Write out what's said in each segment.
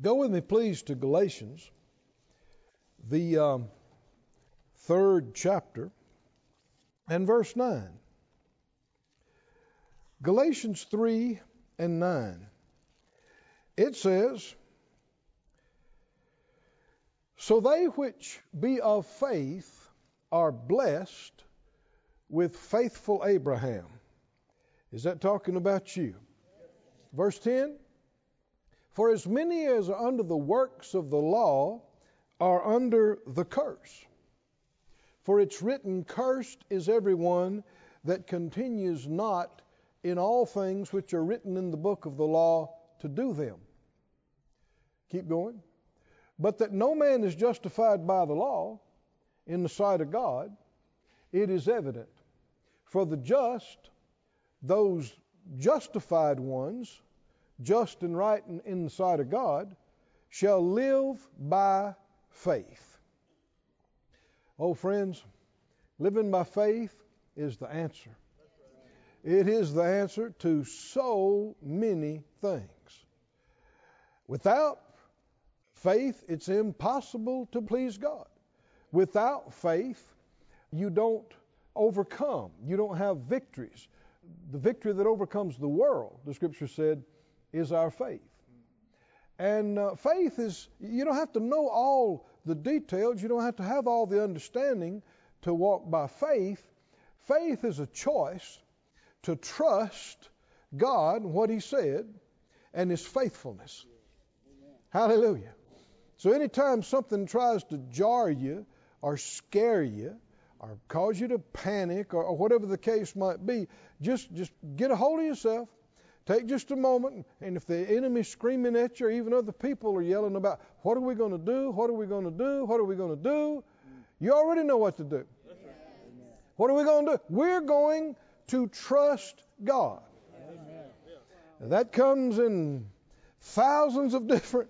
Go with me, please, to Galatians, the um, third chapter, and verse 9. Galatians 3 and 9. It says, So they which be of faith are blessed with faithful Abraham. Is that talking about you? Verse 10 For as many as are under the works of the law are under the curse. For it's written, Cursed is everyone that continues not in all things which are written in the book of the law to do them. Keep going. But that no man is justified by the law in the sight of God, it is evident. For the just, those justified ones, just and right in, in the sight of God, shall live by faith. Oh, friends, living by faith is the answer. It is the answer to so many things. Without faith, it's impossible to please God. Without faith, you don't overcome, you don't have victories. The victory that overcomes the world, the scripture said, is our faith. And uh, faith is, you don't have to know all the details, you don't have to have all the understanding to walk by faith. Faith is a choice to trust God and what He said and His faithfulness. Hallelujah. So anytime something tries to jar you or scare you or cause you to panic or, or whatever the case might be, just just get a hold of yourself Take just a moment, and if the enemy's screaming at you, or even other people are yelling about, what are we going to do? What are we going to do? What are we going to do? You already know what to do. What are we going to do? We're going to trust God. That comes in thousands of different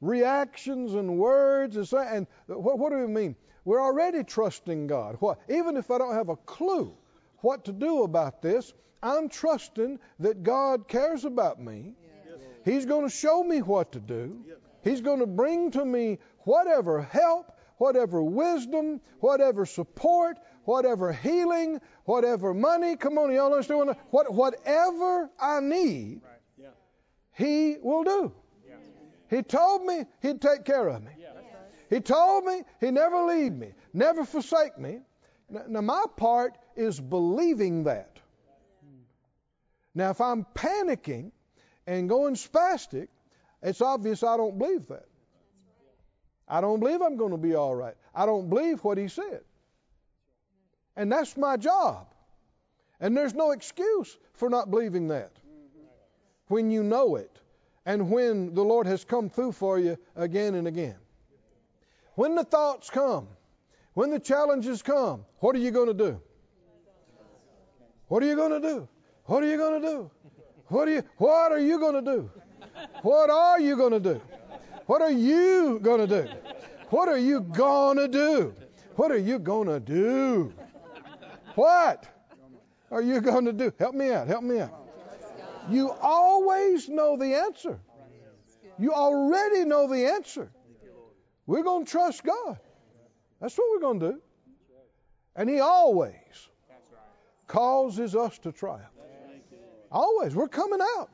reactions and words and, so, and what, what, do we mean? We're already trusting God. What, even if I don't have a clue what to do about this, I'm trusting that God cares about me. He's going to show me what to do. He's going to bring to me whatever help, whatever wisdom, whatever support, whatever healing, whatever money. Come on, y'all understand? What, whatever I need, He will do. He told me He'd take care of me. He told me He'd never leave me, never forsake me. Now, my part is believing that. Now, if I'm panicking and going spastic, it's obvious I don't believe that. I don't believe I'm going to be all right. I don't believe what he said. And that's my job. And there's no excuse for not believing that when you know it and when the Lord has come through for you again and again. When the thoughts come, when the challenges come, what are you going to do? What are you going to do? What are you going to do? What are you What are you going to do? What are you going to do? What are you going to do? What are you going to do? What are you going to do? What are you going to do? Help me out. Help me out. You always know the answer. You already know the answer. We're going to trust God. That's what we're going to do. And He always causes us to triumph. Always. We're coming out.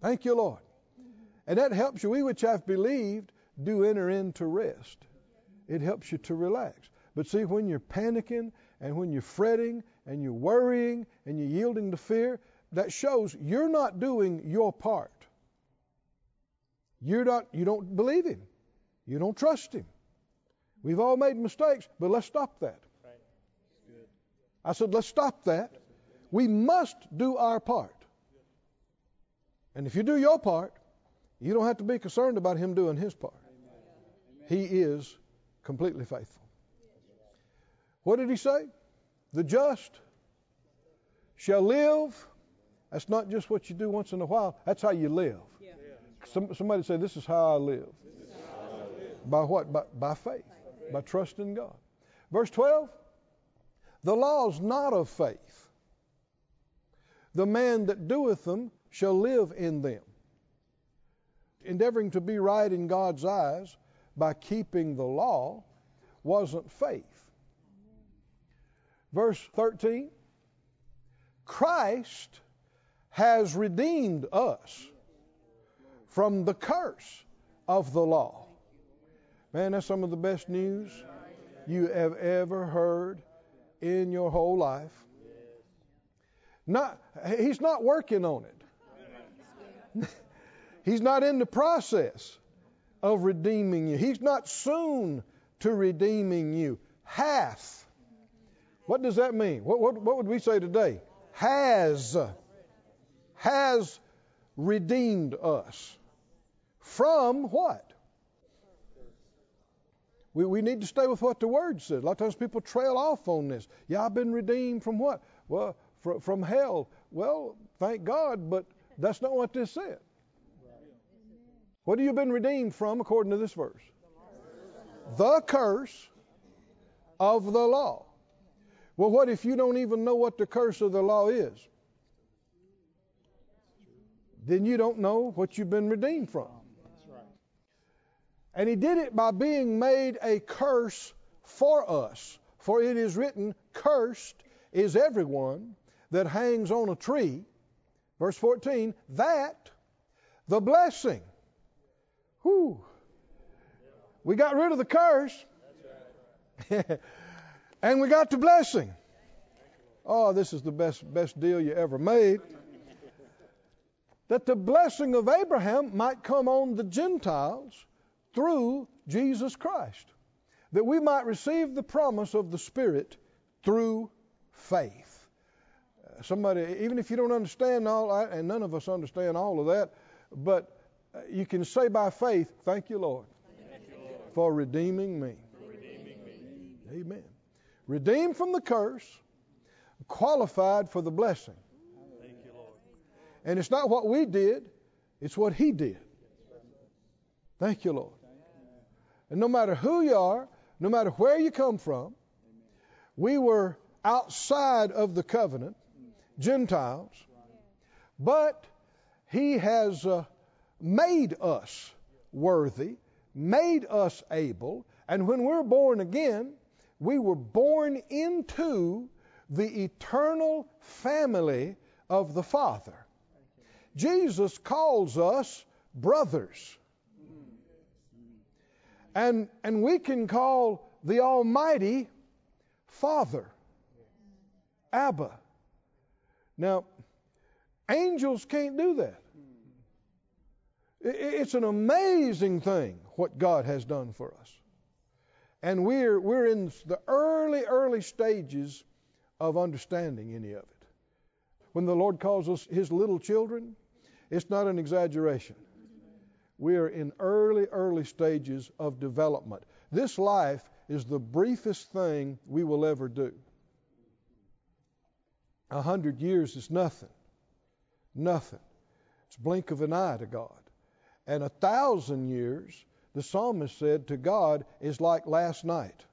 Thank you, Lord. And that helps you. We which have believed do enter into rest. It helps you to relax. But see, when you're panicking and when you're fretting and you're worrying and you're yielding to fear, that shows you're not doing your part. You're not, you don't believe Him. You don't trust Him. We've all made mistakes, but let's stop that. I said, let's stop that. We must do our part. And if you do your part, you don't have to be concerned about him doing his part. He is completely faithful. What did he say? The just shall live. That's not just what you do once in a while, that's how you live. Some, somebody say, This is how I live. By what? By, by faith, by trusting God. Verse 12 The law is not of faith the man that doeth them shall live in them. endeavoring to be right in God's eyes by keeping the law wasn't faith. Verse 13 Christ has redeemed us from the curse of the law. Man, that's some of the best news you have ever heard in your whole life. Not, he's not working on it. he's not in the process of redeeming you. He's not soon to redeeming you. Hath. What does that mean? What, what, what would we say today? Has. Has redeemed us. From what? We, we need to stay with what the Word says. A lot of times people trail off on this. Yeah, I've been redeemed from what? Well, fr- from hell. Well, thank God, but that's not what this said. What have you been redeemed from according to this verse? The curse of the law. Well, what if you don't even know what the curse of the law is? Then you don't know what you've been redeemed from. And he did it by being made a curse for us. For it is written, Cursed is everyone that hangs on a tree. Verse 14, that the blessing. Whew. We got rid of the curse. and we got the blessing. Oh, this is the best best deal you ever made. That the blessing of Abraham might come on the Gentiles through Jesus Christ, that we might receive the promise of the Spirit through faith. Somebody, even if you don't understand all that, and none of us understand all of that, but uh, you can say by faith, Thank you, Lord, Thank you, Lord. For, redeeming me. for redeeming me. Amen. Redeemed from the curse, qualified for the blessing. Thank you, Lord. And it's not what we did, it's what He did. Thank you, Lord. And no matter who you are, no matter where you come from, we were outside of the covenant, Gentiles, but He has uh, made us worthy, made us able, and when we're born again, we were born into the eternal family of the Father. Jesus calls us brothers. And, and we can call the Almighty Father, Abba. Now, angels can't do that. It's an amazing thing what God has done for us. And we're, we're in the early, early stages of understanding any of it. When the Lord calls us His little children, it's not an exaggeration. We are in early, early stages of development. This life is the briefest thing we will ever do. A hundred years is nothing. Nothing. It's blink of an eye to God. And a thousand years, the psalmist said, to God is like last night,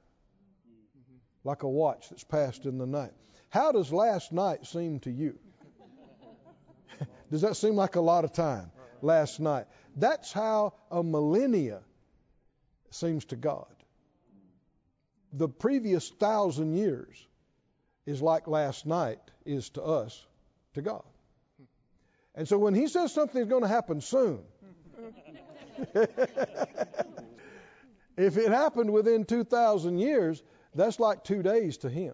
like a watch that's passed in the night. How does last night seem to you? does that seem like a lot of time? Last night. That's how a millennia seems to God. The previous thousand years is like last night is to us, to God. And so when he says something's going to happen soon, if it happened within 2,000 years, that's like two days to him.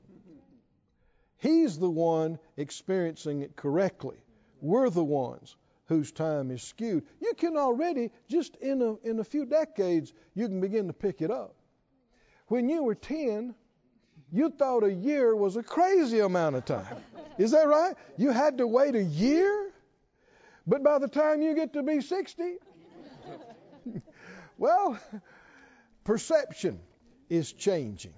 He's the one experiencing it correctly. We're the ones whose time is skewed. You can already, just in a, in a few decades, you can begin to pick it up. When you were 10, you thought a year was a crazy amount of time. Is that right? You had to wait a year? But by the time you get to be 60, well, perception is changing.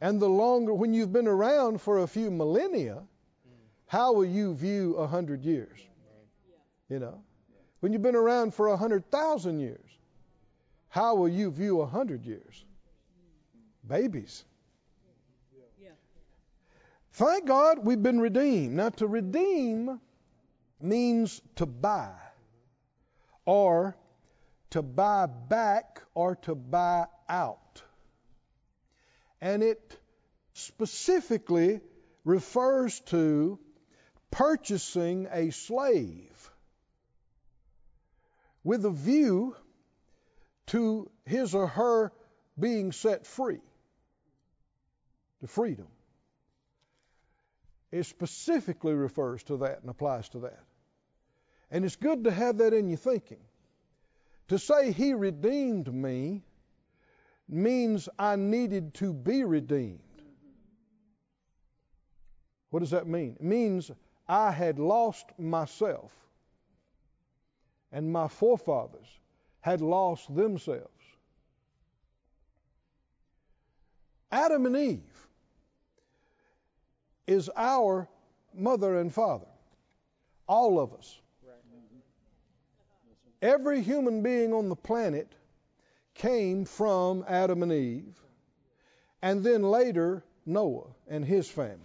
And the longer, when you've been around for a few millennia, how will you view a hundred years? You know, when you've been around for a hundred thousand years, how will you view a hundred years? Babies. Thank God we've been redeemed. Now, to redeem means to buy or to buy back or to buy out. And it specifically refers to purchasing a slave with a view to his or her being set free, to freedom. It specifically refers to that and applies to that. And it's good to have that in your thinking. To say he redeemed me means I needed to be redeemed. What does that mean? It means I had lost myself, and my forefathers had lost themselves. Adam and Eve is our mother and father, all of us. Every human being on the planet came from Adam and Eve, and then later Noah and his family.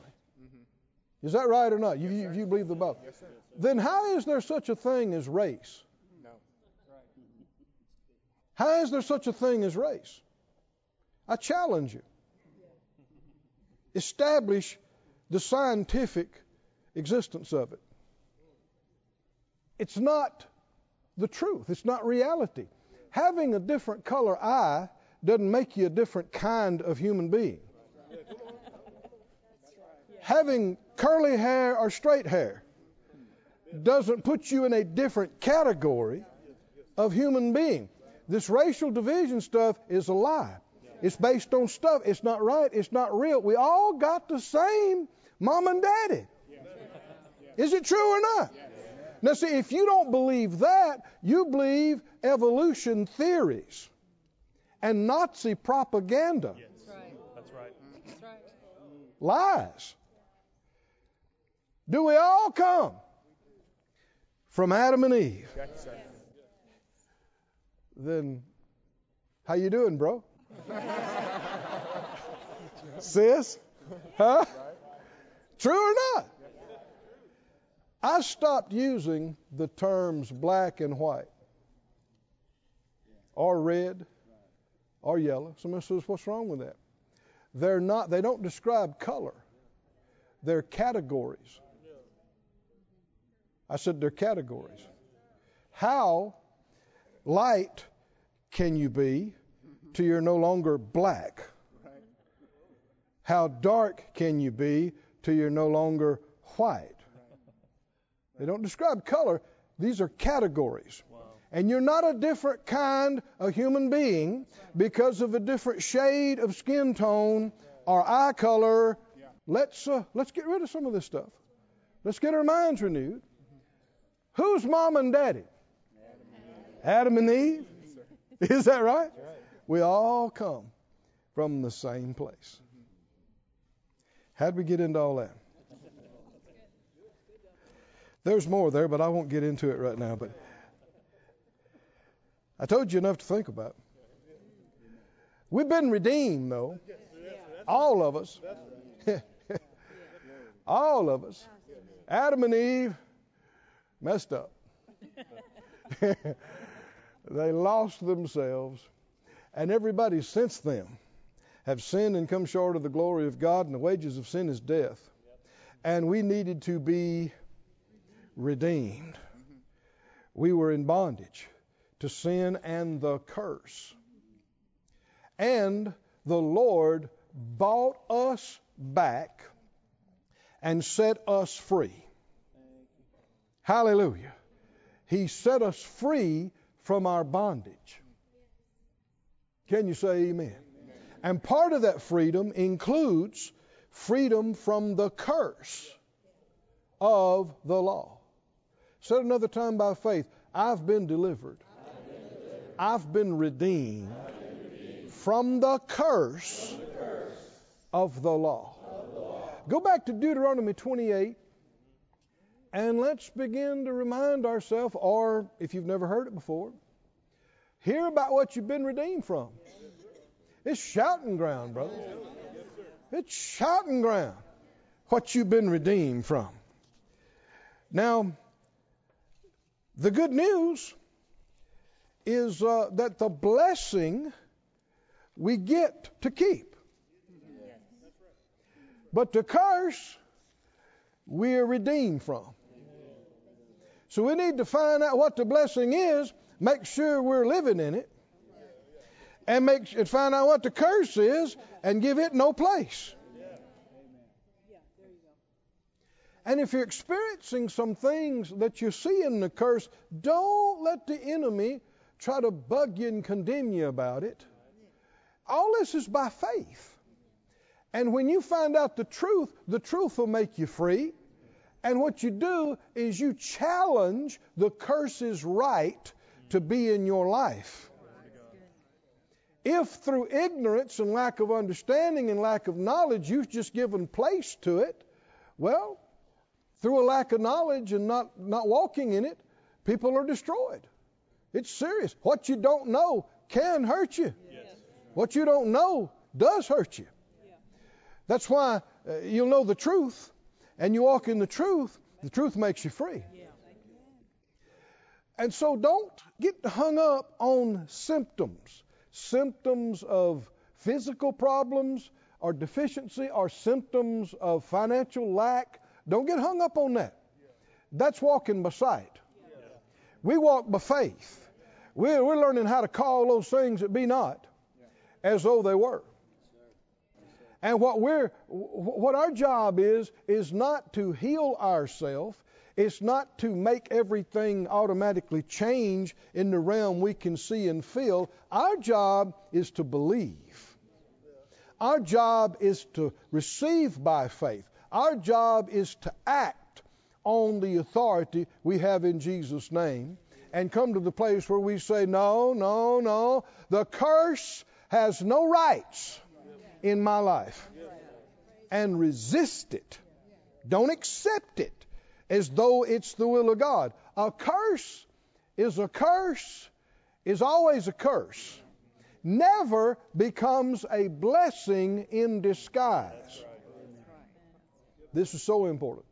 Is that right or not? You, you, you believe the Bible? Yes. Then how is there such a thing as race? No. How is there such a thing as race? I challenge you. Establish the scientific existence of it. It's not the truth, it's not reality. Having a different color eye doesn't make you a different kind of human being. Having curly hair or straight hair doesn't put you in a different category of human being. This racial division stuff is a lie. It's based on stuff. It's not right. It's not real. We all got the same mom and daddy. Is it true or not? Now, see, if you don't believe that, you believe evolution theories and Nazi propaganda. That's right. That's right. That's right. Lies. Do we all come from Adam and Eve? Yes. Then how you doing, bro? Sis? Huh? True or not? I stopped using the terms black and white or red or yellow. Somebody says, What's wrong with that? They're not, they don't describe color. They're categories. I said they're categories. How light can you be till you're no longer black? How dark can you be till you're no longer white? They don't describe color, these are categories. And you're not a different kind of human being because of a different shade of skin tone or eye color. Let's uh, let's get rid of some of this stuff. Let's get our minds renewed. Who's mom and daddy? Adam and Eve. Is that right? We all come from the same place. How'd we get into all that? There's more there, but I won't get into it right now. But I told you enough to think about. We've been redeemed, though. All of us. all of us. Adam and Eve messed up. they lost themselves, and everybody since them have sinned and come short of the glory of God, and the wages of sin is death. And we needed to be redeemed. We were in bondage to sin and the curse. And the Lord bought us back and set us free. Hallelujah. He set us free from our bondage. Can you say amen? And part of that freedom includes freedom from the curse of the law. Said another time by faith, I've been delivered. I've been redeemed from the curse of the law. Go back to Deuteronomy 28 and let's begin to remind ourselves, or if you've never heard it before, hear about what you've been redeemed from. It's shouting ground, brother. It's shouting ground what you've been redeemed from. Now, the good news is uh, that the blessing we get to keep. But the curse we are redeemed from. So we need to find out what the blessing is, make sure we're living in it, and make and find out what the curse is and give it no place. And if you're experiencing some things that you see in the curse, don't let the enemy try to bug you and condemn you about it. All this is by faith. And when you find out the truth, the truth will make you free. And what you do is you challenge the curse's right to be in your life. If through ignorance and lack of understanding and lack of knowledge you've just given place to it, well, through a lack of knowledge and not, not walking in it, people are destroyed. It's serious. What you don't know can hurt you. Yes. What you don't know does hurt you. Yeah. That's why uh, you'll know the truth and you walk in the truth, the truth makes you free. Yeah. And so don't get hung up on symptoms. Symptoms of physical problems or deficiency or symptoms of financial lack don't get hung up on that. That's walking by sight. We walk by faith. We're, we're learning how to call those things that be not as though they were. And what we're what our job is is not to heal ourselves. It's not to make everything automatically change in the realm we can see and feel. Our job is to believe. Our job is to receive by faith. Our job is to act on the authority we have in Jesus' name and come to the place where we say, No, no, no, the curse has no rights in my life. And resist it. Don't accept it as though it's the will of God. A curse is a curse, is always a curse. Never becomes a blessing in disguise. This is so important.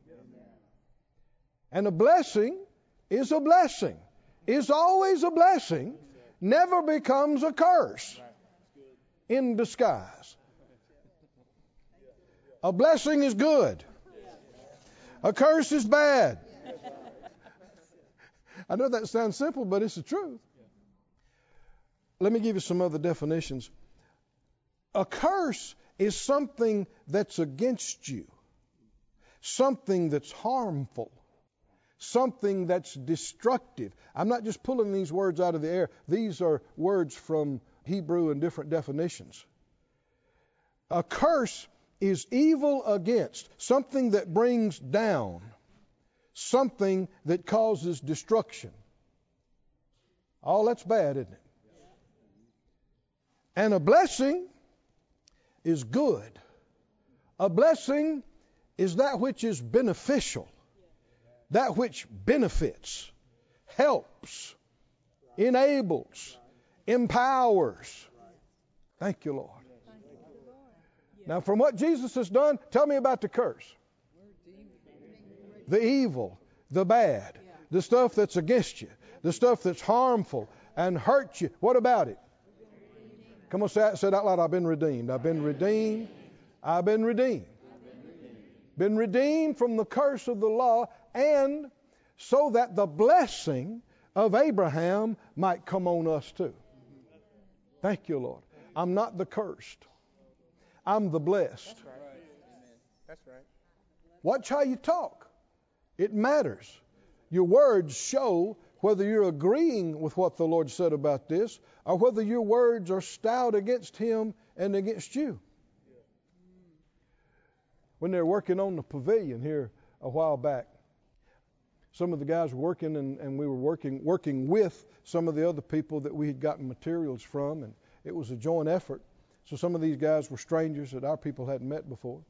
And a blessing is a blessing, is always a blessing, never becomes a curse in disguise. A blessing is good, a curse is bad. I know that sounds simple, but it's the truth. Let me give you some other definitions. A curse is something that's against you something that's harmful, something that's destructive. I'm not just pulling these words out of the air, these are words from Hebrew and different definitions. A curse is evil against, something that brings down, something that causes destruction. All that's bad, isn't it? And a blessing is good. A blessing is that which is beneficial, that which benefits, helps, enables, empowers. Thank you, Lord. Now, from what Jesus has done, tell me about the curse. The evil, the bad, the stuff that's against you, the stuff that's harmful and hurts you. What about it? Come on, say, say it out loud. I've been redeemed. I've been redeemed. I've been redeemed been redeemed from the curse of the law, and so that the blessing of Abraham might come on us too. Thank you, Lord. I'm not the cursed. I'm the blessed. That's right. That's right. Watch how you talk. It matters. Your words show whether you're agreeing with what the Lord said about this or whether your words are stout against Him and against you when they were working on the pavilion here a while back. Some of the guys were working, and, and we were working working with some of the other people that we had gotten materials from, and it was a joint effort. So some of these guys were strangers that our people hadn't met before,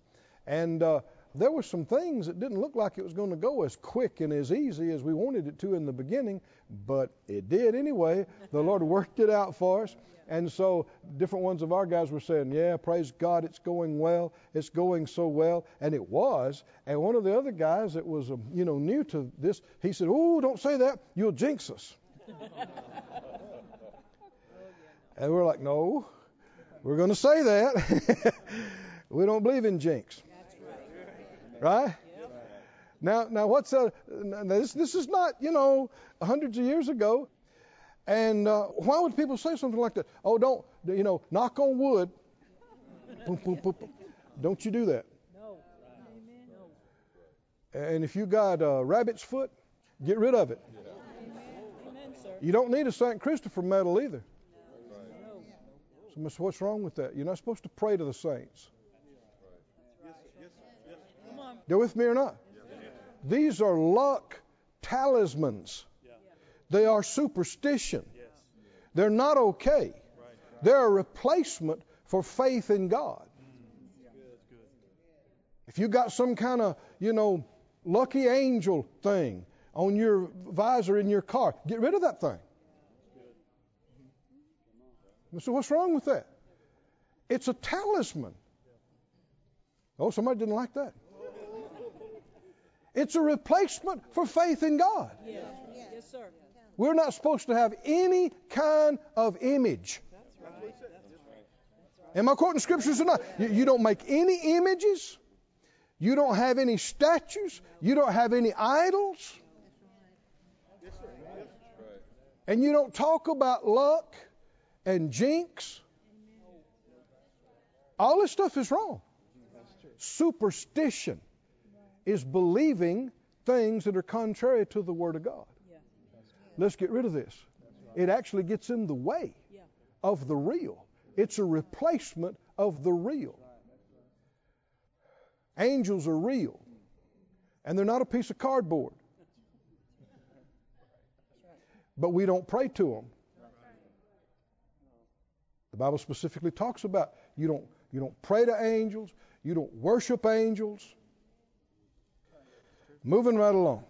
and uh, there were some things that didn't look like it was going to go as quick and as easy as we wanted it to in the beginning, but it did anyway. The Lord worked it out for us. And so different ones of our guys were saying, Yeah, praise God, it's going well. It's going so well. And it was. And one of the other guys that was, um, you know, new to this, he said, Oh, don't say that. You'll jinx us. And we're like, no, we're going to say that. we don't believe in jinx. Right? Now, now what's a, this? This is not, you know, hundreds of years ago. And uh, why would people say something like that? Oh, don't, you know, knock on wood. boom, boom, boom. Don't you do that. No. And if you got a rabbit's foot, get rid of it. You don't need a St. Christopher medal either. So what's wrong with that? You're not supposed to pray to the saints. Go with me or not? These are luck talismans. They are superstition. They're not okay. They're a replacement for faith in God. If you got some kind of, you know, lucky angel thing on your visor in your car, get rid of that thing. So what's wrong with that? It's a talisman. Oh, somebody didn't like that. It's a replacement for faith in God. Yes, yes sir. We're not supposed to have any kind of image. That's right. Am I quoting scriptures or not? You, you don't make any images. You don't have any statues. You don't have any idols. And you don't talk about luck and jinx. All this stuff is wrong. Superstition is believing things that are contrary to the Word of God. Let's get rid of this. It actually gets in the way of the real, it's a replacement of the real. Angels are real, and they're not a piece of cardboard. But we don't pray to them. The Bible specifically talks about you don't you don't pray to angels, you don't worship angels. Moving right along.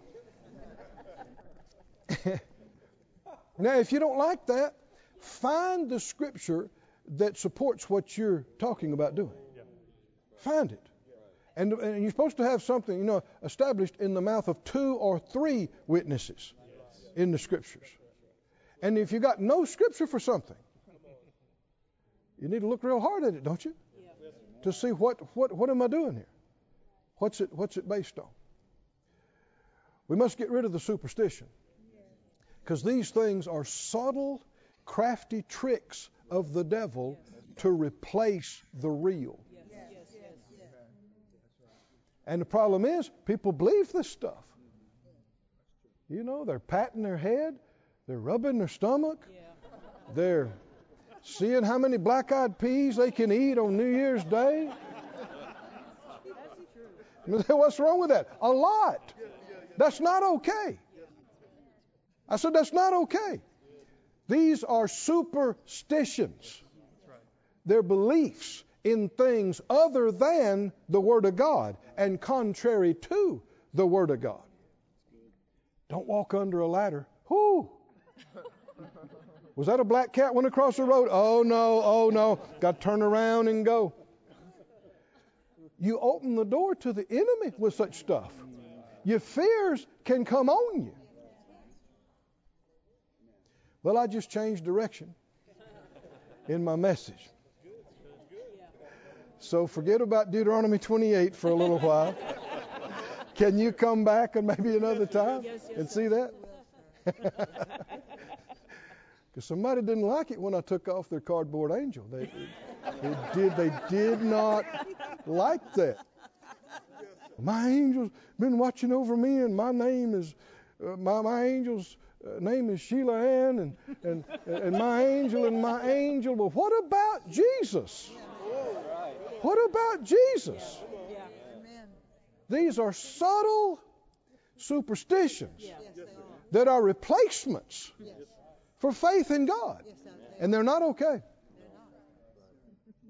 now, if you don't like that, find the scripture that supports what you're talking about doing. Find it. And, and, you're supposed to have something, you know, established in the mouth of two or three witnesses in the scriptures. And if you got no scripture for something, you need to look real hard at it, don't you? To see what what what am I doing here? What's it what's it based on? We must get rid of the superstition. Because these things are subtle, crafty tricks of the devil to replace the real. And the problem is, people believe this stuff. You know, they're patting their head, they're rubbing their stomach, they're seeing how many black eyed peas they can eat on New Year's Day. What's wrong with that? A lot. That's not okay. I said, that's not okay. These are superstitions. They're beliefs in things other than the Word of God and contrary to the Word of God. Don't walk under a ladder. Whoo! Was that a black cat went across the road? Oh no, oh no. Got to turn around and go. You open the door to the enemy with such stuff your fears can come on you. Well, I just changed direction in my message. So forget about Deuteronomy 28 for a little while. Can you come back and maybe another time and see that? Because somebody didn't like it when I took off their cardboard angel. They, they did. They did not like that. My angel's been watching over me, and my name is uh, my my angel's uh, name is Sheila Ann, and and and my angel and my angel. Well, what about Jesus? What about Jesus? These are subtle superstitions that are replacements for faith in God, and they're not okay.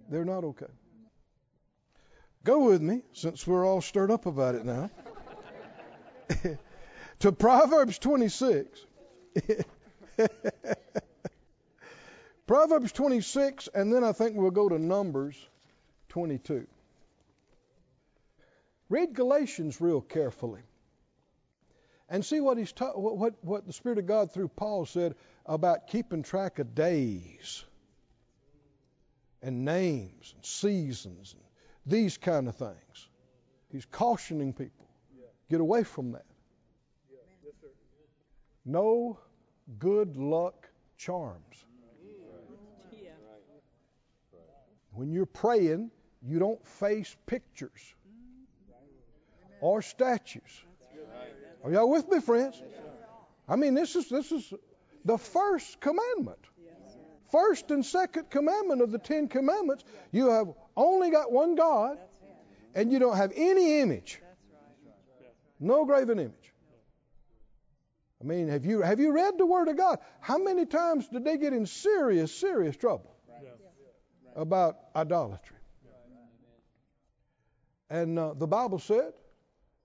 They're not okay. Go with me, since we're all stirred up about it now, to Proverbs 26. Proverbs 26, and then I think we'll go to Numbers 22. Read Galatians real carefully and see what he's ta- what, what, what the Spirit of God through Paul said about keeping track of days. and names and seasons and these kind of things. He's cautioning people get away from that. No good luck charms. When you're praying, you don't face pictures or statues. Are y'all with me, friends? I mean, this is this is the first commandment. First and second commandment of the Ten Commandments. You have only got one God, and you don't have any image. No graven image. I mean, have you have you read the Word of God? How many times did they get in serious, serious trouble about idolatry? And uh, the Bible said,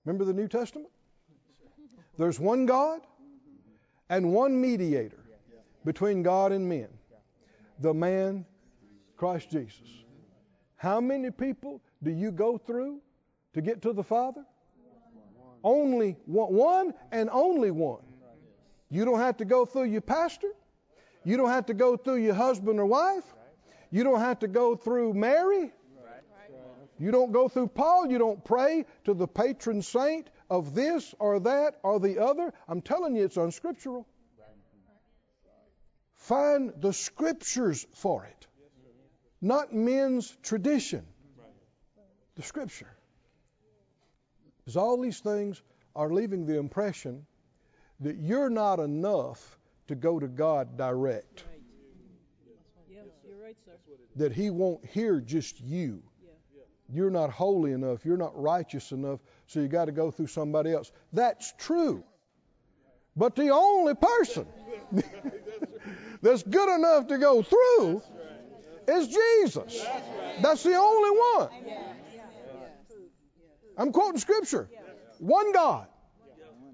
remember the New Testament? There's one God and one mediator between God and men, the man Christ Jesus. How many people do you go through to get to the Father? Only one, one and only one. You don't have to go through your pastor. You don't have to go through your husband or wife. You don't have to go through Mary. You don't go through Paul. You don't pray to the patron saint of this or that or the other. I'm telling you, it's unscriptural. Find the scriptures for it, not men's tradition. The scripture. Because all these things are leaving the impression that you're not enough to go to God direct. That He won't hear just you. You're not holy enough. You're not righteous enough. So you got to go through somebody else. That's true. But the only person that's good enough to go through is Jesus. That's the only one. I'm quoting scripture. One God,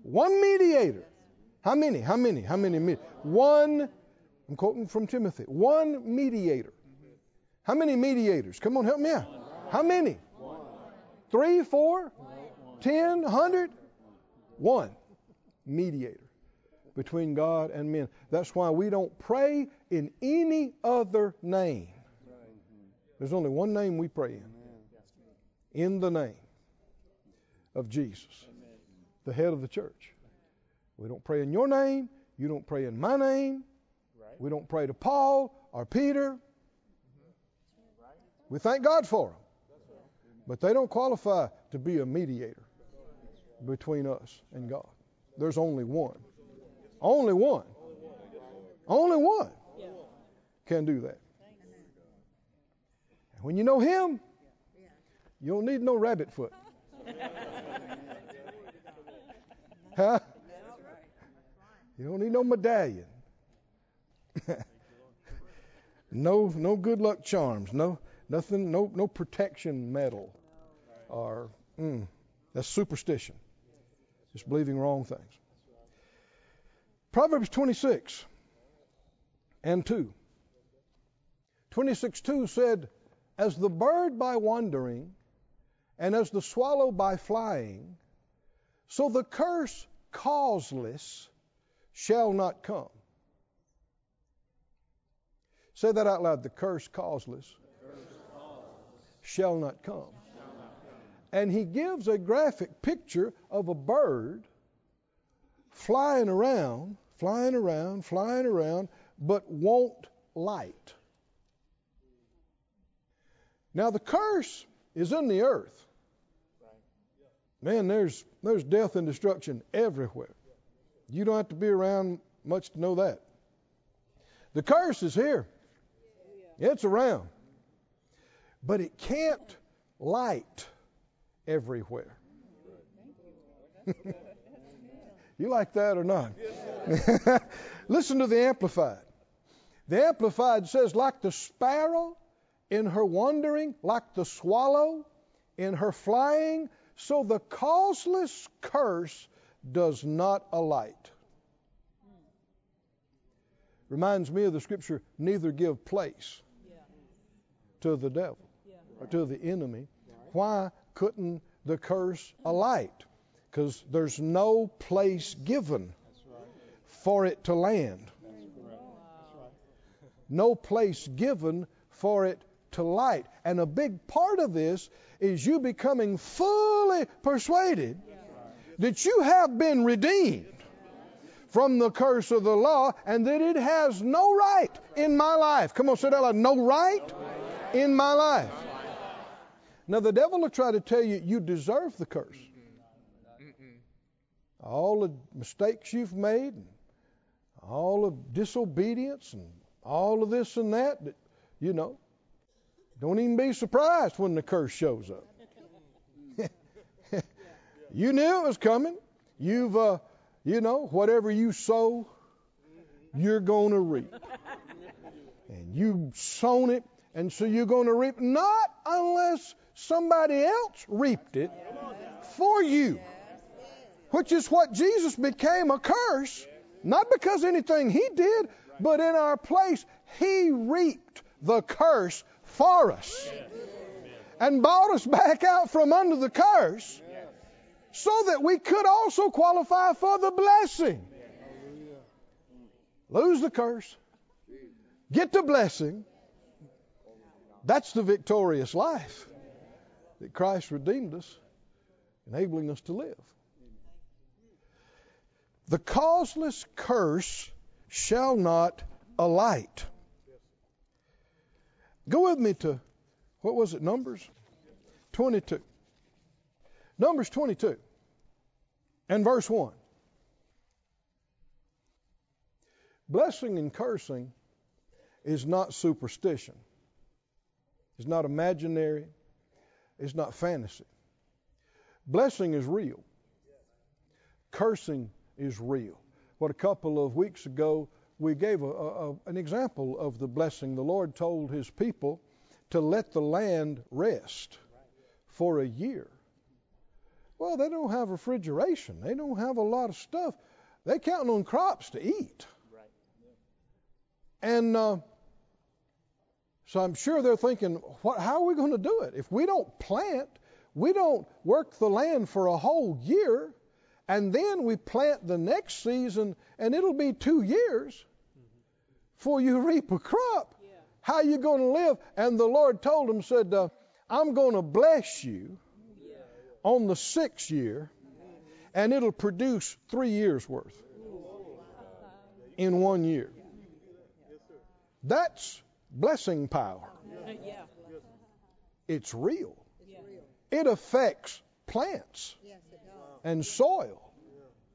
one mediator. How many? How many? How many? One, I'm quoting from Timothy. One mediator. How many mediators? Come on, help me out. How many? Three, four, ten, hundred? One mediator between God and men. That's why we don't pray in any other name. There's only one name we pray in. In the name of Jesus, the head of the church. We don't pray in your name. You don't pray in my name. We don't pray to Paul or Peter. We thank God for them. But they don't qualify to be a mediator between us and God. There's only one. Only one. Only one can do that. And when you know Him, you don't need no rabbit foot. huh? You don't need no medallion. no, no good luck charms. No, nothing. No, no protection medal. Or mm, that's superstition. Just believing wrong things. Proverbs 26 and 2. 26 2 said, As the bird by wandering, and as the swallow by flying, so the curse causeless shall not come. Say that out loud. The curse causeless, shall not come. And he gives a graphic picture of a bird flying around, flying around, flying around, but won't light. Now the curse is in the earth. Man, there's there's death and destruction everywhere. You don't have to be around much to know that. The curse is here. It's around. But it can't light everywhere. you like that or not? Listen to the Amplified. The Amplified says, like the sparrow in her wandering, like the swallow in her flying, so the causeless curse does not alight. Reminds me of the scripture, neither give place to the devil or to the enemy. Why couldn't the curse alight? Because there's no place given for it to land. No place given for it to light. And a big part of this is you becoming fully persuaded that you have been redeemed from the curse of the law and that it has no right in my life. Come on, say. No right in my life. Now, the devil will try to tell you you deserve the curse. All the mistakes you've made, and all of disobedience, and all of this and that, that, you know, don't even be surprised when the curse shows up. you knew it was coming. You've, uh, you know, whatever you sow, you're going to reap. And you sown it, and so you're going to reap. Not unless somebody else reaped it for you, which is what Jesus became a curse, not because anything he did, but in our place, he reaped the curse for us and bought us back out from under the curse so that we could also qualify for the blessing. Lose the curse, get the blessing. That's the victorious life that Christ redeemed us, enabling us to live. The causeless curse shall not alight. Go with me to, what was it, Numbers? 22. Numbers 22 and verse 1. Blessing and cursing is not superstition. It's not imaginary. It's not fantasy. Blessing is real. Cursing is real. What a couple of weeks ago we gave a, a, an example of the blessing. The Lord told his people to let the land rest for a year. Well, they don't have refrigeration. They don't have a lot of stuff. They're counting on crops to eat. And uh, so I'm sure they're thinking, what, how are we going to do it? If we don't plant, we don't work the land for a whole year, and then we plant the next season, and it'll be two years before you reap a crop. Yeah. How are you going to live? And the Lord told him, said, uh, I'm going to bless you yeah. on the sixth year, and it'll produce three years worth in one year. That's blessing power. Yeah. It's real. It affects plants and soil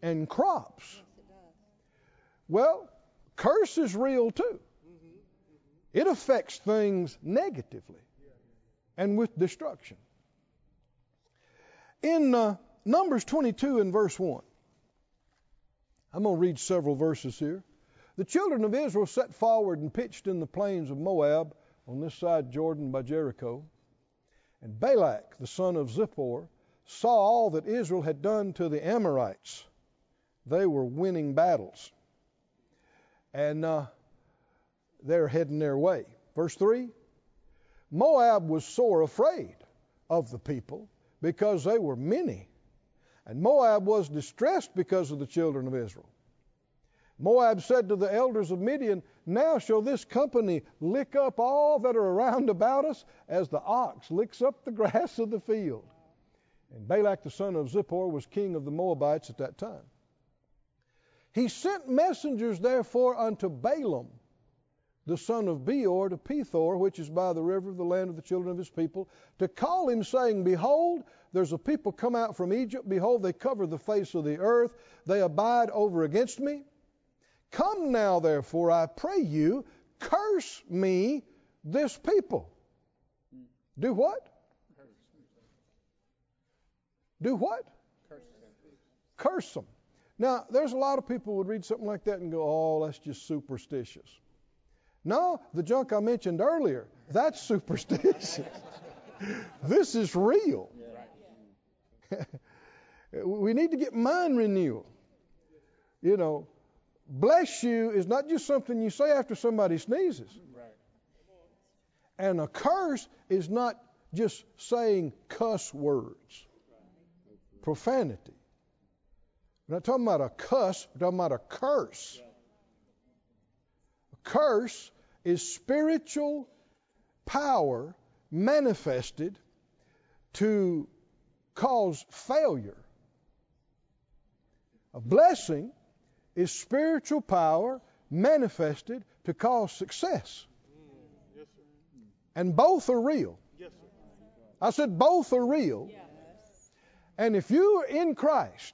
and crops. Well, curse is real too. It affects things negatively and with destruction. In uh, Numbers 22 and verse 1, I'm going to read several verses here. The children of Israel set forward and pitched in the plains of Moab on this side Jordan by Jericho. And Balak, the son of Zippor, saw all that Israel had done to the Amorites. They were winning battles. And uh, they're heading their way. Verse 3 Moab was sore afraid of the people because they were many. And Moab was distressed because of the children of Israel. Moab said to the elders of Midian, Now shall this company lick up all that are around about us as the ox licks up the grass of the field. And Balak the son of Zippor was king of the Moabites at that time. He sent messengers therefore unto Balaam, the son of Beor, to Pethor, which is by the river of the land of the children of his people, to call him, saying, Behold, there's a people come out from Egypt. Behold, they cover the face of the earth. They abide over against me. Come now, therefore, I pray you, curse me this people. Do what? Do what? Curse them. Now, there's a lot of people would read something like that and go, oh, that's just superstitious. No, the junk I mentioned earlier, that's superstitious. this is real. we need to get mind renewal. You know, bless you is not just something you say after somebody sneezes. And a curse is not just saying cuss words, profanity. We're not talking about a cuss, we're talking about a curse. A curse is spiritual power manifested to cause failure. A blessing is spiritual power manifested to cause success. And both are real. I said both are real. And if you're in Christ,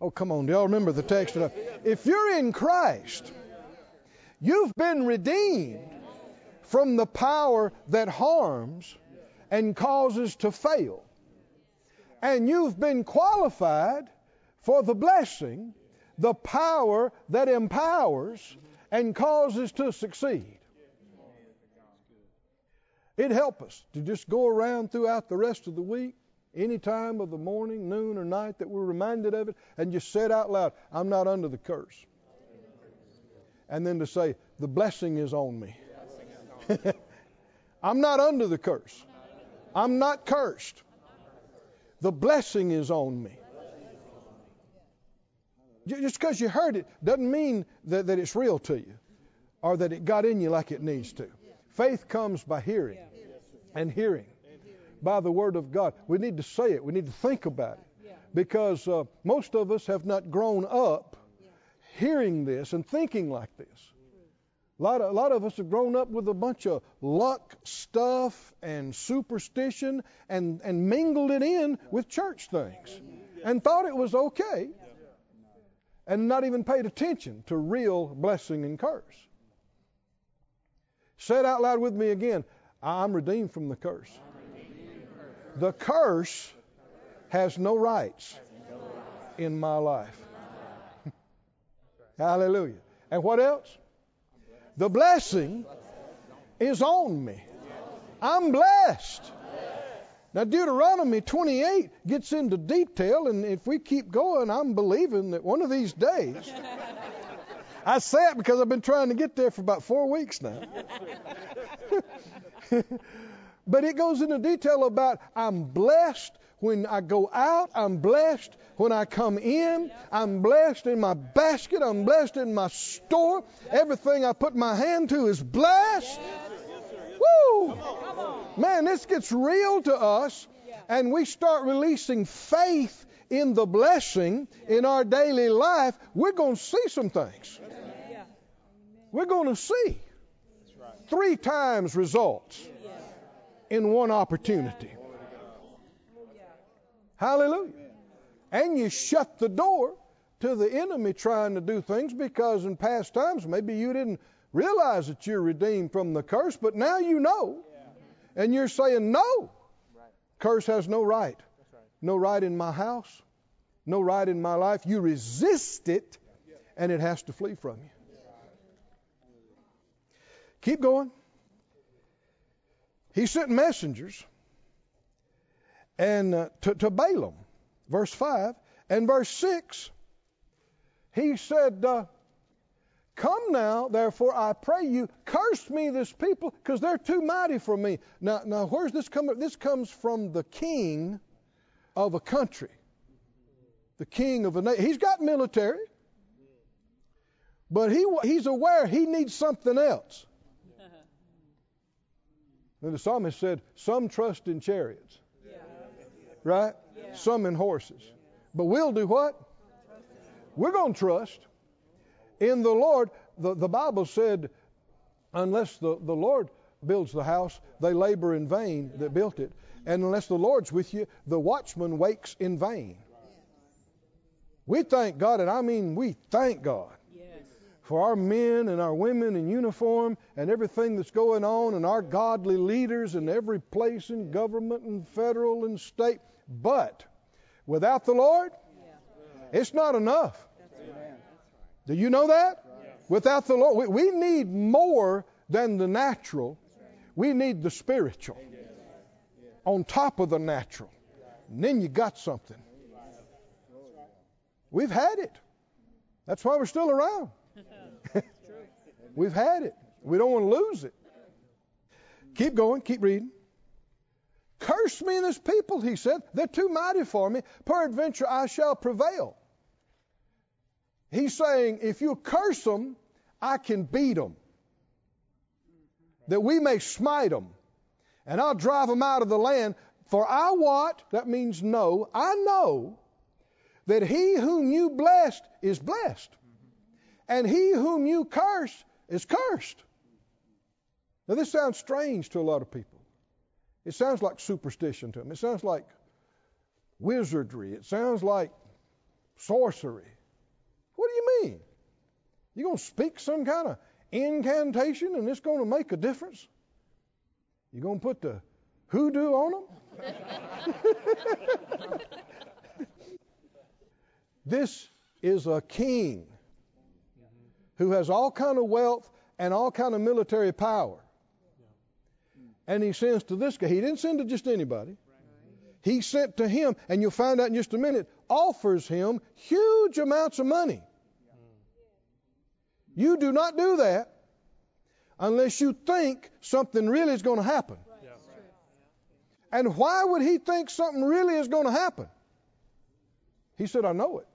oh, come on, do y'all remember the text? If you're in Christ, you've been redeemed from the power that harms and causes to fail. And you've been qualified for the blessing, the power that empowers and causes to succeed. It'd help us to just go around throughout the rest of the week, any time of the morning, noon, or night that we're reminded of it, and just say it out loud I'm not under the curse. And then to say, the blessing is on me. I'm not under the curse. I'm not cursed. The blessing is on me. Just because you heard it doesn't mean that, that it's real to you or that it got in you like it needs to. Faith comes by hearing, and hearing by the Word of God. We need to say it, we need to think about it. Because uh, most of us have not grown up hearing this and thinking like this. A lot, of, a lot of us have grown up with a bunch of luck stuff and superstition and, and mingled it in with church things and thought it was okay and not even paid attention to real blessing and curse. Say it out loud with me again. I'm redeemed from the curse. The curse has no rights in my life. Hallelujah. And what else? The blessing is on me. I'm blessed. Now, Deuteronomy 28 gets into detail, and if we keep going, I'm believing that one of these days I say it because I've been trying to get there for about four weeks now. but it goes into detail about I'm blessed when I go out, I'm blessed when I come in, I'm blessed in my basket, I'm blessed in my store. Everything I put my hand to is blessed. Woo! Man, this gets real to us, and we start releasing faith in the blessing in our daily life, we're going to see some things. We're going to see three times results in one opportunity. Hallelujah. And you shut the door to the enemy trying to do things because in past times maybe you didn't realize that you're redeemed from the curse, but now you know. And you're saying, no, curse has no right. No right in my house, no right in my life. You resist it, and it has to flee from you. Keep going. He sent messengers and uh, to, to Balaam, verse 5. And verse 6, he said, uh, Come now, therefore, I pray you, curse me this people, because they're too mighty for me. Now, now, where's this coming? This comes from the king of a country, the king of a nation. He's got military, but he, he's aware he needs something else. And the psalmist said, Some trust in chariots, yeah. right? Yeah. Some in horses. But we'll do what? We're going to trust in the Lord. The, the Bible said, unless the, the Lord builds the house, they labor in vain that built it. And unless the Lord's with you, the watchman wakes in vain. We thank God, and I mean we thank God for our men and our women in uniform and everything that's going on and our godly leaders in every place in government and federal and state. But without the Lord, it's not enough. Do you know that? Without the Lord, we, need more than the natural. We need the spiritual on top of the natural. And then you got something. We've had it. That's why we're still around. We've had it. We don't want to lose it. Keep going, keep reading. Curse me and this people, he said. They're too mighty for me. Peradventure I shall prevail. He's saying, if you curse them, I can beat them. that we may smite them, and I'll drive them out of the land. For I what? That means know. I know that he whom you blessed is blessed, and he whom you curse is cursed. Now, this sounds strange to a lot of people. It sounds like superstition to them. It sounds like wizardry. It sounds like sorcery. What do you mean? You're going to speak some kind of incantation and it's going to make a difference? You're going to put the hoodoo on them? this is a king who has all kind of wealth and all kind of military power. And he sends to this guy. He didn't send to just anybody. He sent to him, and you'll find out in just a minute, offers him huge amounts of money. You do not do that unless you think something really is going to happen. And why would he think something really is going to happen? He said, I know it.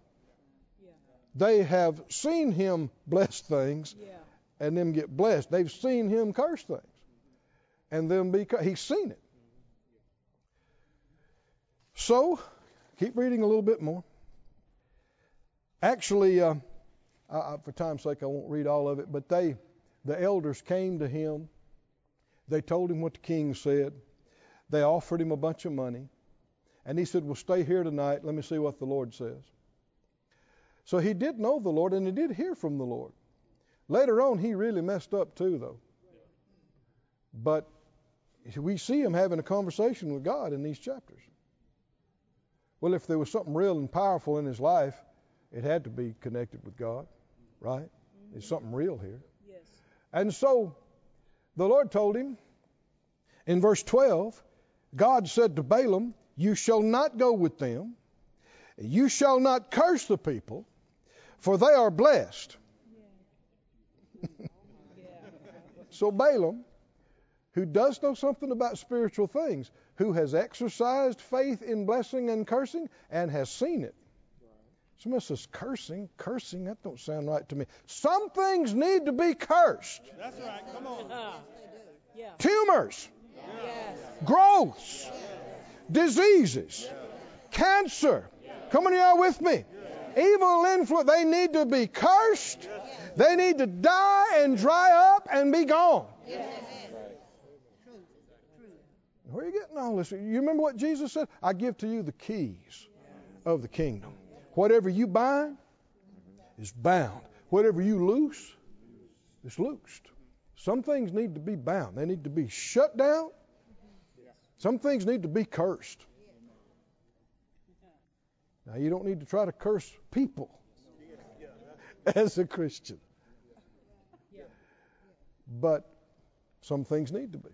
They have seen him bless things and them get blessed. They've seen him curse things and them be he's seen it. So, keep reading a little bit more. Actually, uh, I, for time's sake, I won't read all of it, but they, the elders came to him. They told him what the king said. They offered him a bunch of money. And he said, Well, stay here tonight. Let me see what the Lord says. So he did know the Lord and he did hear from the Lord. Later on, he really messed up too, though. But we see him having a conversation with God in these chapters. Well, if there was something real and powerful in his life, it had to be connected with God, right? Mm-hmm. There's something real here. Yes. And so the Lord told him in verse 12, God said to Balaam, You shall not go with them, you shall not curse the people, for they are blessed. Yeah. so Balaam, who does know something about spiritual things, who has exercised faith in blessing and cursing and has seen it. Somebody says cursing, cursing, that don't sound right to me. Some things need to be cursed. That's right, come on. Yeah. Tumors, yes. growths, diseases, cancer. Come on, y'all with me? Evil influence, they need to be cursed. They need to die and dry up and be gone. Where are you getting all this? You remember what Jesus said? I give to you the keys of the kingdom. Whatever you bind is bound. Whatever you loose is loosed. Some things need to be bound. They need to be shut down. Some things need to be cursed. Now, you don't need to try to curse people as a Christian. But some things need to be.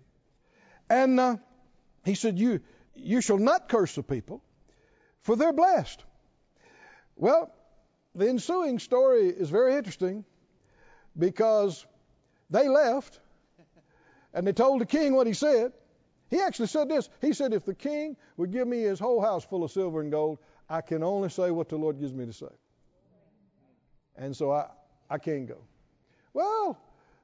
And uh, he said, you, you shall not curse the people, for they're blessed. Well, the ensuing story is very interesting because they left and they told the king what he said. He actually said this. He said, If the king would give me his whole house full of silver and gold, I can only say what the Lord gives me to say. And so I, I can't go. Well,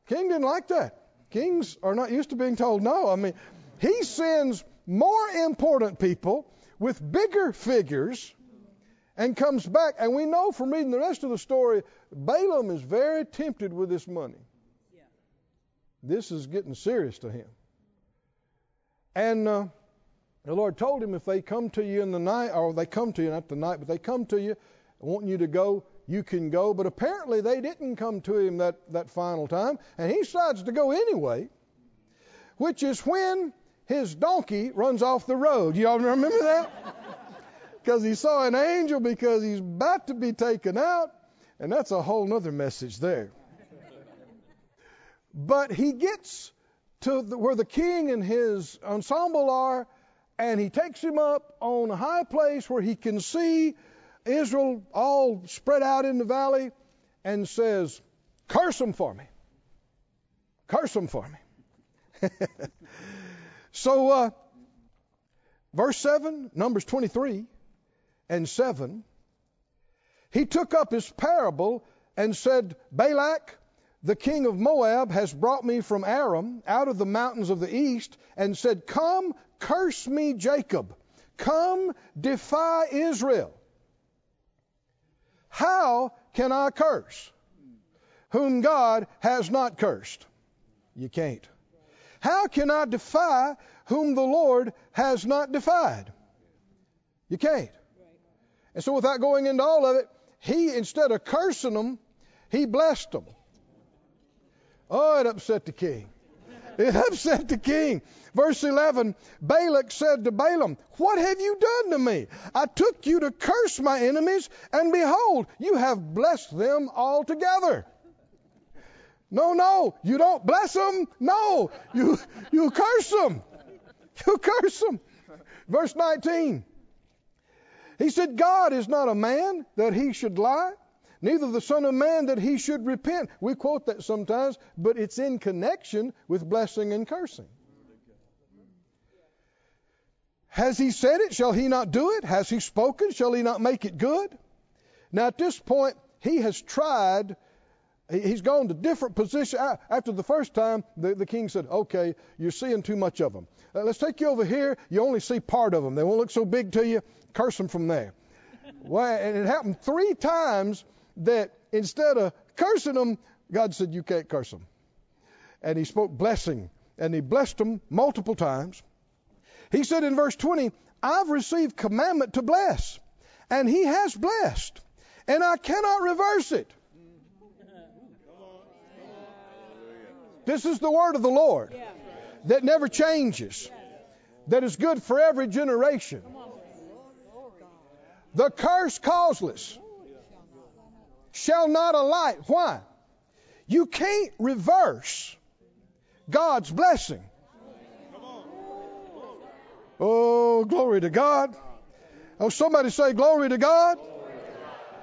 king didn't like that. Kings are not used to being told no. I mean, he sends more important people with bigger figures and comes back. And we know from reading the rest of the story, Balaam is very tempted with this money. Yeah. This is getting serious to him. And uh, the Lord told him if they come to you in the night, or they come to you, not the night, but they come to you wanting you to go, you can go. But apparently they didn't come to him that, that final time. And he decides to go anyway, which is when his donkey runs off the road. Y'all remember that? Because he saw an angel because he's about to be taken out. And that's a whole other message there. But he gets to the, where the king and his ensemble are, and he takes him up on a high place where he can see Israel all spread out in the valley and says, Curse them for me. Curse them for me. So, uh, verse 7, Numbers 23 and 7, he took up his parable and said, Balak, the king of Moab has brought me from Aram out of the mountains of the east and said, Come, curse me, Jacob. Come, defy Israel. How can I curse whom God has not cursed? You can't. How can I defy whom the Lord has not defied? You can't. And so, without going into all of it, he, instead of cursing them, he blessed them. Oh, it upset the king. It upset the king. Verse 11 Balak said to Balaam, What have you done to me? I took you to curse my enemies, and behold, you have blessed them altogether. No, no, you don't bless them. No, you, you curse them. You curse them. Verse 19. He said, God is not a man that he should lie, neither the Son of Man that he should repent. We quote that sometimes, but it's in connection with blessing and cursing. Has he said it? Shall he not do it? Has he spoken? Shall he not make it good? Now, at this point, he has tried, he's gone to different positions. After the first time, the, the king said, Okay, you're seeing too much of them. Uh, let's take you over here. You only see part of them. They won't look so big to you. Curse them from there. well, and it happened three times that instead of cursing them, God said, You can't curse them. And he spoke blessing, and he blessed them multiple times. He said in verse 20, I've received commandment to bless, and he has blessed, and I cannot reverse it. This is the word of the Lord that never changes, that is good for every generation. The curse causeless shall not alight. Why? You can't reverse God's blessing. Oh, glory to God. Oh, somebody say, Glory to God.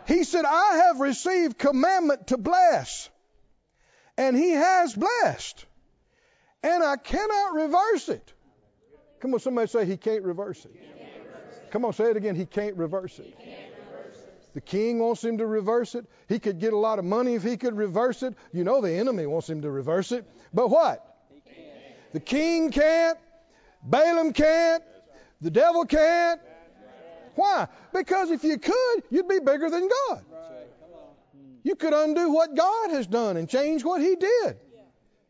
He said, I have received commandment to bless. And he has blessed. And I cannot reverse it. Come on, somebody say he can't reverse it. Come on, say it again. He can't reverse it. The king wants him to reverse it. He could get a lot of money if he could reverse it. You know the enemy wants him to reverse it. But what? The king can't. Balaam can't. The devil can't. Why? Because if you could, you'd be bigger than God. You could undo what God has done and change what He did.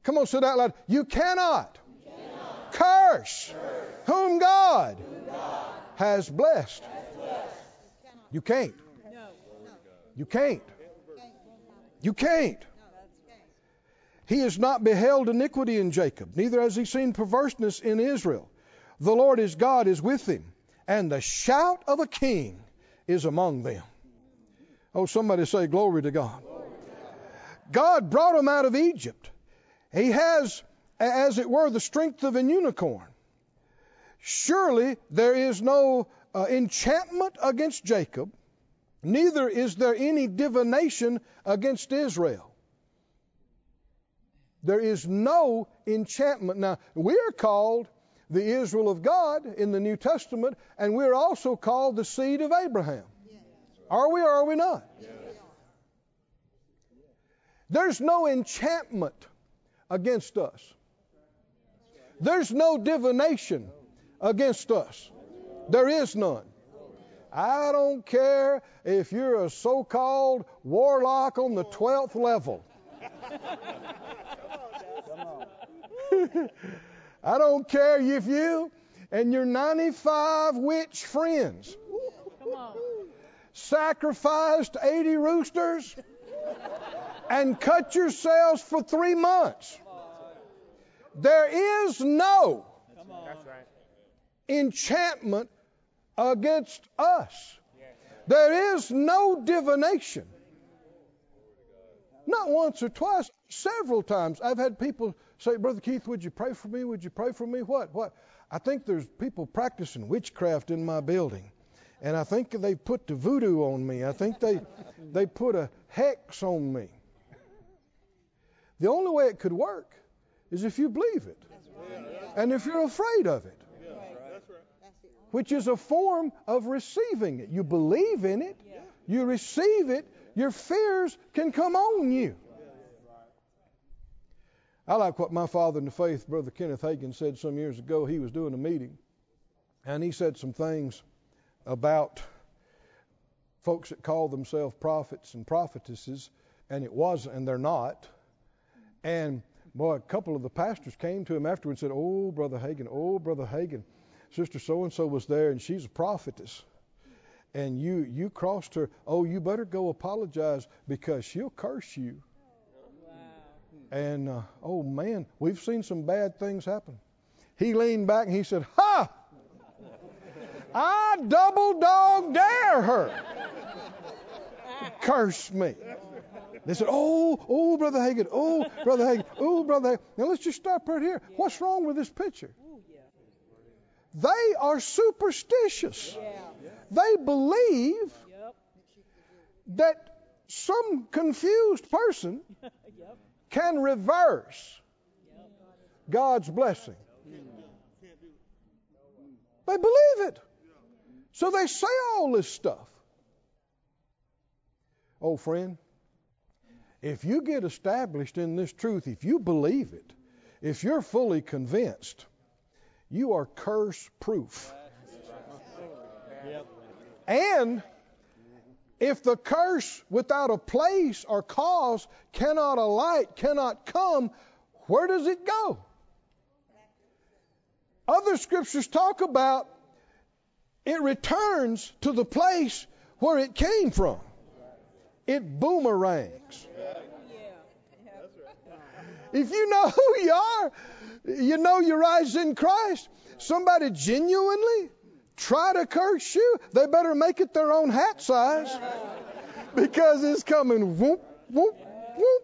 Come on, say that loud. You cannot, you cannot curse, curse whom God, whom God has, blessed. has blessed. You can't. You can't. You can't. He has not beheld iniquity in Jacob, neither has he seen perverseness in Israel. The Lord his God is with him, and the shout of a king is among them. Oh, somebody say, Glory to God. God brought him out of Egypt. He has, as it were, the strength of an unicorn. Surely there is no uh, enchantment against Jacob, neither is there any divination against Israel. There is no enchantment. Now, we are called the Israel of God in the New Testament, and we're also called the seed of Abraham. Are we or are we not? There's no enchantment against us. There's no divination against us. There is none. I don't care if you're a so called warlock on the 12th level. I don't care if you and your 95 witch friends sacrificed 80 roosters and cut yourselves for three months. There is no enchantment against us. There is no divination. Not once or twice, several times. I've had people say, Brother Keith, would you pray for me? Would you pray for me? What? What? I think there's people practicing witchcraft in my building. And I think they put the voodoo on me. I think they they put a hex on me. The only way it could work is if you believe it. And if you're afraid of it. Which is a form of receiving it. You believe in it, you receive it, your fears can come on you. I like what my father in the faith, Brother Kenneth Hagin, said some years ago. He was doing a meeting, and he said some things about folks that call themselves prophets and prophetesses, and it wasn't, and they're not. And boy, a couple of the pastors came to him afterwards and said, "Oh, Brother Hagin, oh, Brother Hagin, Sister so and so was there, and she's a prophetess." And you you crossed her. Oh, you better go apologize because she'll curse you. And uh, oh man, we've seen some bad things happen. He leaned back and he said, "Ha! I double dog dare her. Curse me." They said, "Oh, oh, brother Hagin, oh, brother Hagin, oh, brother Hagin." Now let's just stop right here. What's wrong with this picture? They are superstitious. They believe that some confused person can reverse God's blessing. They believe it. So they say all this stuff. Oh, friend, if you get established in this truth, if you believe it, if you're fully convinced, you are curse proof. And if the curse without a place or cause cannot alight, cannot come, where does it go? Other scriptures talk about it returns to the place where it came from. It boomerangs. If you know who you are, you know your rise in Christ. Somebody genuinely try to curse you, they better make it their own hat size because it's coming whoop, whoop, whoop,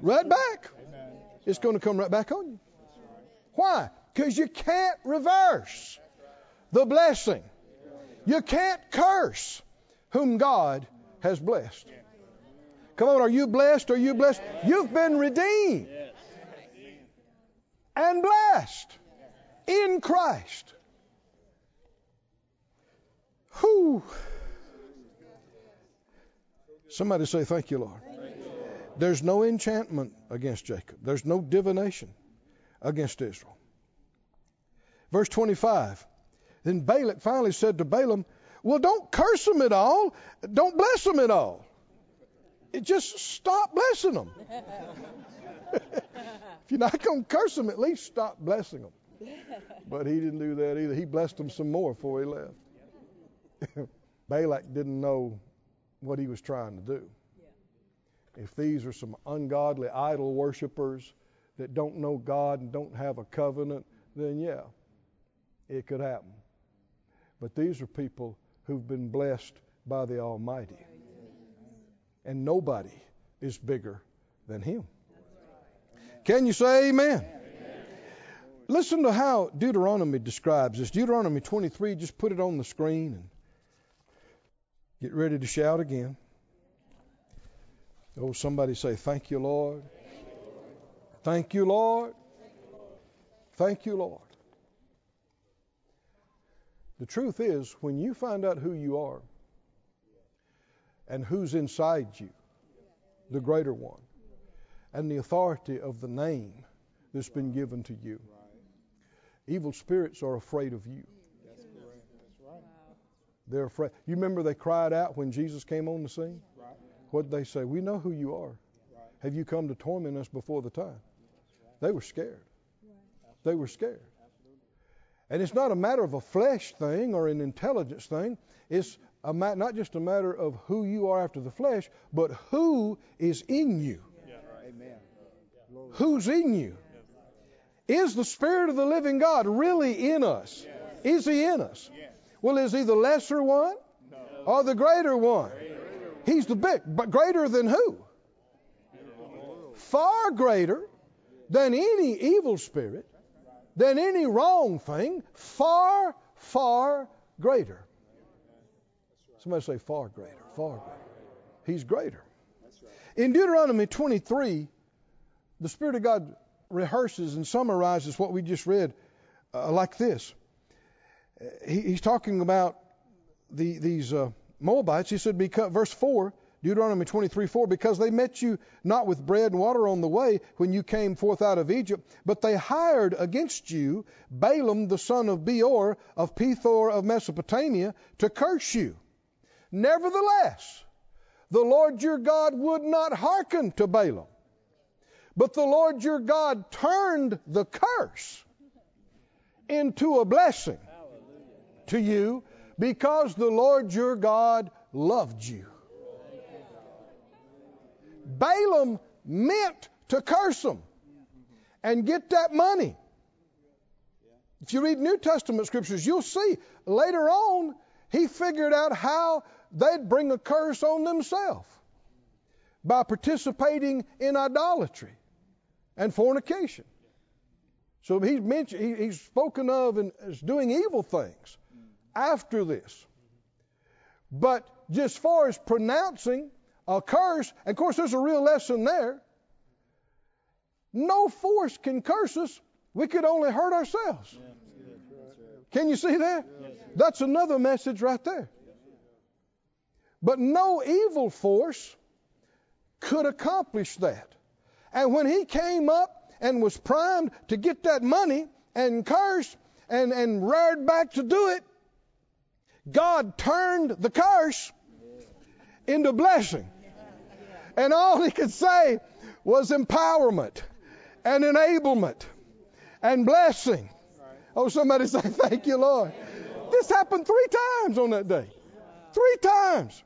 right back. It's going to come right back on you. Why? Because you can't reverse the blessing. You can't curse whom God has blessed. Come on, are you blessed? Are you blessed? You've been redeemed and blessed in Christ. Whew. Somebody say, Thank you, Lord. There's no enchantment against Jacob, there's no divination against Israel. Verse 25. Then Balak finally said to Balaam, Well, don't curse them at all. Don't bless them at all. It just stop blessing them. if you're not going to curse them, at least stop blessing them. But he didn't do that either. He blessed them some more before he left. Balak didn't know what he was trying to do. If these are some ungodly idol worshippers that don't know God and don't have a covenant, then yeah, it could happen. But these are people who've been blessed by the Almighty. And nobody is bigger than Him. Can you say amen? Listen to how Deuteronomy describes this. Deuteronomy 23, just put it on the screen and Get ready to shout again. Oh, somebody say, Thank you, Lord. Thank you, Lord. Thank you, Lord. The truth is, when you find out who you are and who's inside you, the greater one, and the authority of the name that's been given to you, evil spirits are afraid of you. They're afraid. You remember they cried out when Jesus came on the scene? What did they say? We know who you are. Have you come to torment us before the time? They were scared. They were scared. And it's not a matter of a flesh thing or an intelligence thing. It's ma- not just a matter of who you are after the flesh, but who is in you. Yeah. Who's in you? Is the Spirit of the living God really in us? Is He in us? Well, is he the lesser one no. or the greater one? Greater. He's the big, but greater than who? Far greater than any evil spirit, than any wrong thing, far, far greater. Somebody say far greater, far greater. He's greater. In Deuteronomy 23, the Spirit of God rehearses and summarizes what we just read uh, like this he, he's talking about the, these uh, Moabites. He said, because, verse 4 Deuteronomy 23 4, because they met you not with bread and water on the way when you came forth out of Egypt, but they hired against you Balaam the son of Beor of Pethor of Mesopotamia to curse you. Nevertheless, the Lord your God would not hearken to Balaam, but the Lord your God turned the curse into a blessing to you because the Lord your God loved you. Balaam meant to curse them and get that money. If you read New Testament scriptures, you'll see later on he figured out how they'd bring a curse on themselves by participating in idolatry and fornication. So he's mentioned, he, he's spoken of as doing evil things after this. But just far as pronouncing a curse, of course there's a real lesson there. No force can curse us. We could only hurt ourselves. Can you see that? That's another message right there. But no evil force could accomplish that. And when he came up and was primed to get that money and cursed and, and reared back to do it, God turned the curse into blessing. And all he could say was empowerment and enablement and blessing. Oh, somebody say, Thank you, Lord. This happened three times on that day. Three times.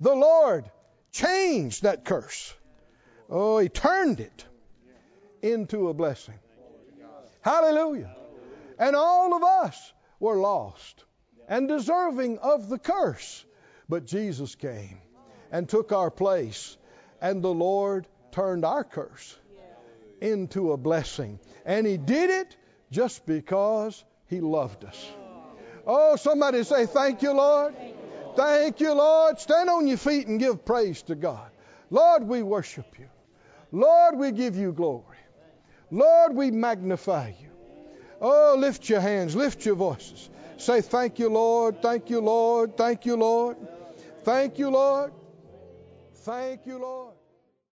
The Lord changed that curse. Oh, he turned it into a blessing. Hallelujah. And all of us were lost and deserving of the curse. But Jesus came and took our place, and the Lord turned our curse into a blessing. And He did it just because He loved us. Oh, somebody say, Thank you, Lord. Thank you, Lord. Stand on your feet and give praise to God. Lord, we worship you. Lord, we give you glory. Lord, we magnify you. Oh, lift your hands, lift your voices. Say, Thank you, Lord. Thank you, Lord. Thank you, Lord. Thank you, Lord. Thank you, Lord.